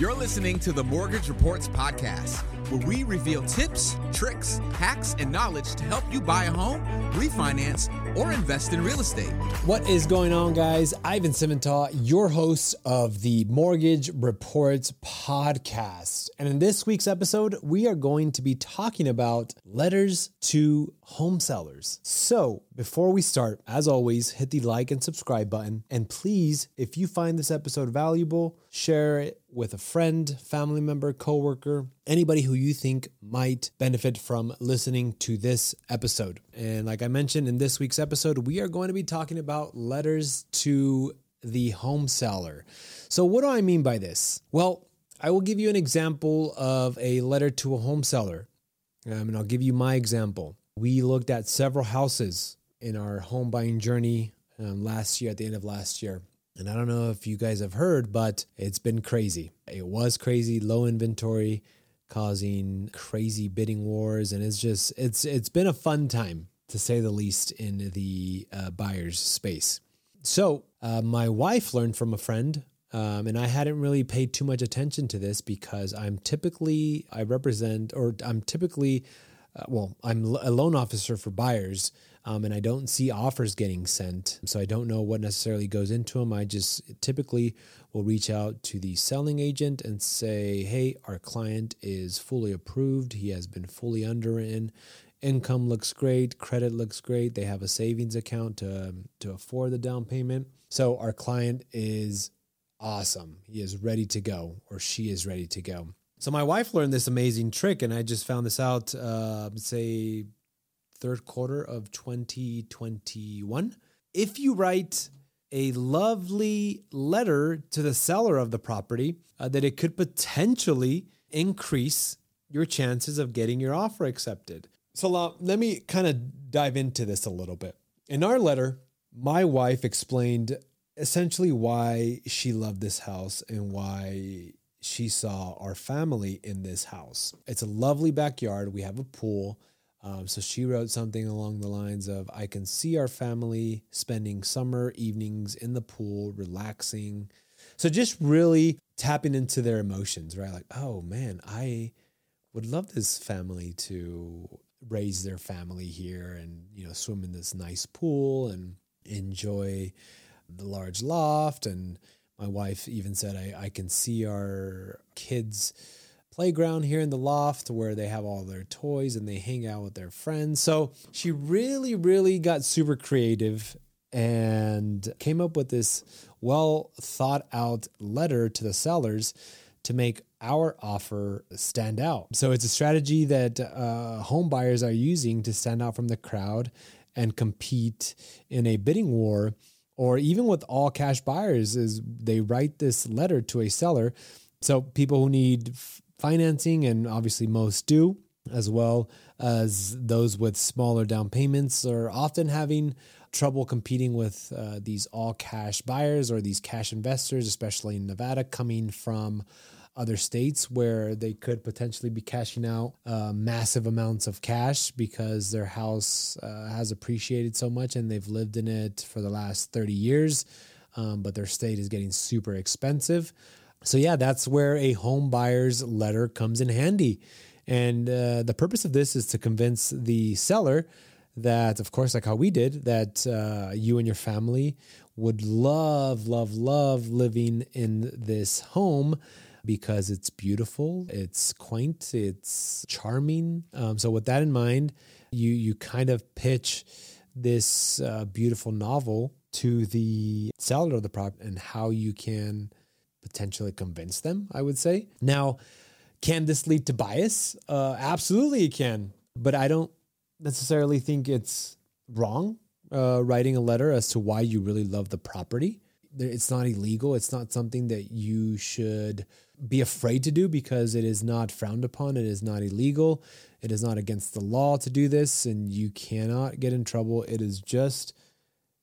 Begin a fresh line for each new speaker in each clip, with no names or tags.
You're listening to the Mortgage Reports Podcast, where we reveal tips, tricks, hacks, and knowledge to help you buy a home, refinance, or invest in real estate.
What is going on, guys? Ivan Simental, your host of the Mortgage Reports Podcast. And in this week's episode, we are going to be talking about letters to home sellers. So, before we start, as always, hit the like and subscribe button. And please, if you find this episode valuable, share it with a friend, family member, coworker, anybody who you think might benefit from listening to this episode. And like I mentioned in this week's episode, we are going to be talking about letters to the home seller. So, what do I mean by this? Well, I will give you an example of a letter to a home seller. Um, and I'll give you my example. We looked at several houses in our home buying journey um, last year, at the end of last year. And I don't know if you guys have heard, but it's been crazy. It was crazy, low inventory, causing crazy bidding wars, and it's just it's it's been a fun time to say the least in the uh, buyer's space. So uh, my wife learned from a friend. Um, and I hadn't really paid too much attention to this because I'm typically I represent or I'm typically uh, well I'm a loan officer for buyers um, and I don't see offers getting sent. So I don't know what necessarily goes into them. I just typically will reach out to the selling agent and say, hey, our client is fully approved. He has been fully underwritten. Income looks great. Credit looks great. They have a savings account to, to afford the down payment. So our client is awesome. He is ready to go, or she is ready to go. So my wife learned this amazing trick, and I just found this out, uh, say third quarter of 2021. If you write a lovely letter to the seller of the property, uh, that it could potentially increase your chances of getting your offer accepted. So uh, let me kind of dive into this a little bit. In our letter, my wife explained essentially why she loved this house and why she saw our family in this house. It's a lovely backyard. We have a pool. Um, so she wrote something along the lines of I can see our family spending summer evenings in the pool, relaxing. So just really tapping into their emotions, right? Like, oh man, I would love this family to raise their family here and, you know, swim in this nice pool and enjoy the large loft. And my wife even said, I, I can see our kids playground here in the loft where they have all their toys and they hang out with their friends. So she really, really got super creative and came up with this well thought out letter to the sellers to make our offer stand out. So it's a strategy that uh, home buyers are using to stand out from the crowd and compete in a bidding war or even with all cash buyers is they write this letter to a seller so people who need financing, and obviously most do, as well as those with smaller down payments, are often having trouble competing with uh, these all cash buyers or these cash investors, especially in Nevada, coming from other states where they could potentially be cashing out uh, massive amounts of cash because their house uh, has appreciated so much and they've lived in it for the last 30 years, um, but their state is getting super expensive. So, yeah, that's where a home buyer's letter comes in handy. And uh, the purpose of this is to convince the seller that, of course, like how we did, that uh, you and your family would love, love, love living in this home because it's beautiful, it's quaint, it's charming. Um, so, with that in mind, you you kind of pitch this uh, beautiful novel to the seller of the property and how you can potentially convince them, I would say. Now, can this lead to bias? Uh, absolutely, it can. But I don't necessarily think it's wrong uh, writing a letter as to why you really love the property. It's not illegal. It's not something that you should be afraid to do because it is not frowned upon. It is not illegal. It is not against the law to do this, and you cannot get in trouble. It is just,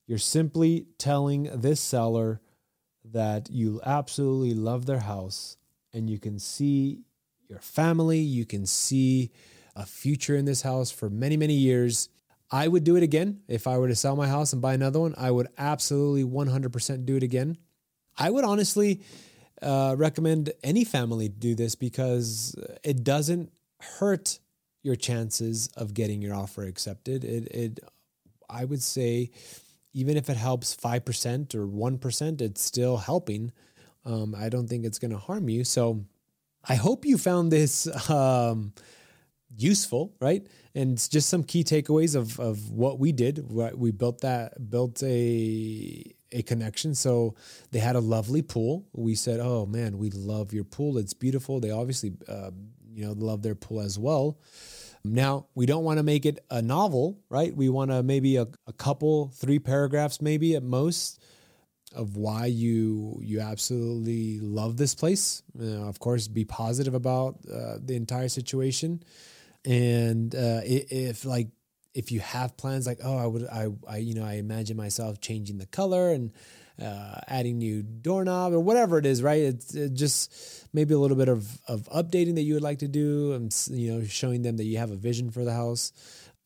you're simply telling this seller that you absolutely love their house and you can see your family, you can see a future in this house for many, many years. I would do it again. If I were to sell my house and buy another one, I would absolutely 100% do it again. I would honestly uh, recommend any family do this because it doesn't hurt your chances of getting your offer accepted. It, it I would say, even if it helps 5% or 1%, it's still helping. Um, I don't think it's going to harm you. So I hope you found this um, useful, right? And just some key takeaways of, of what we did. We built that, built a, a connection. So they had a lovely pool. We said, "Oh man, we love your pool. It's beautiful." They obviously, uh, you know, love their pool as well. Now, we don't want to make it a novel, right? We want to maybe a, a couple, three paragraphs, maybe at most, of why you you absolutely love this place. of course, be positive about uh, the entire situation, and uh, if like if you have plans like oh I would I, I you know I imagine myself changing the color and uh, adding new doorknob or whatever it is, right? It's it just maybe a little bit of, of updating that you would like to do and, you know, showing them that you have a vision for the house.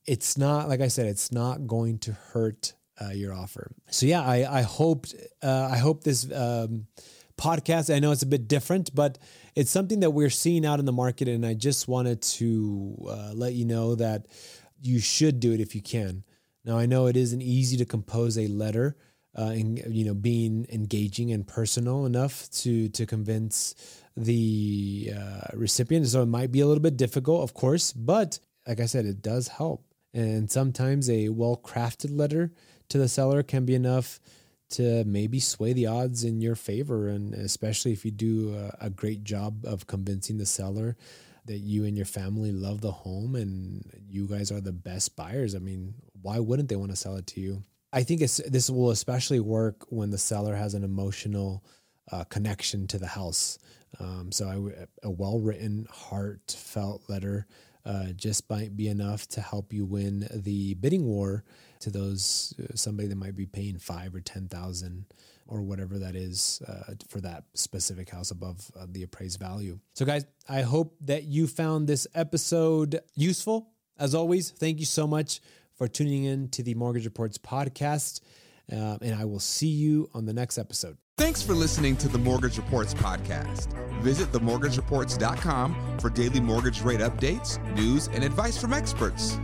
It's not, like I said, it's not going to hurt uh, your offer. So yeah, I, I hoped, uh, I hope this um, podcast, I know it's a bit different, but it's something that we're seeing out in the market. And I just wanted to uh, let you know that you should do it if you can. Now, I know it isn't easy to compose a letter uh, and you know being engaging and personal enough to to convince the uh, recipient. So it might be a little bit difficult, of course, but like I said, it does help. And sometimes a well crafted letter to the seller can be enough to maybe sway the odds in your favor. And especially if you do a, a great job of convincing the seller that you and your family love the home and you guys are the best buyers. I mean, why wouldn't they want to sell it to you? I think this will especially work when the seller has an emotional uh, connection to the house. Um, so I, a well written, heartfelt letter uh, just might be enough to help you win the bidding war to those uh, somebody that might be paying five or ten thousand or whatever that is uh, for that specific house above uh, the appraised value. So, guys, I hope that you found this episode useful. As always, thank you so much for tuning in to the Mortgage Reports podcast. Uh, and I will see you on the next episode.
Thanks for listening to the Mortgage Reports podcast. Visit themortgagereports.com for daily mortgage rate updates, news, and advice from experts.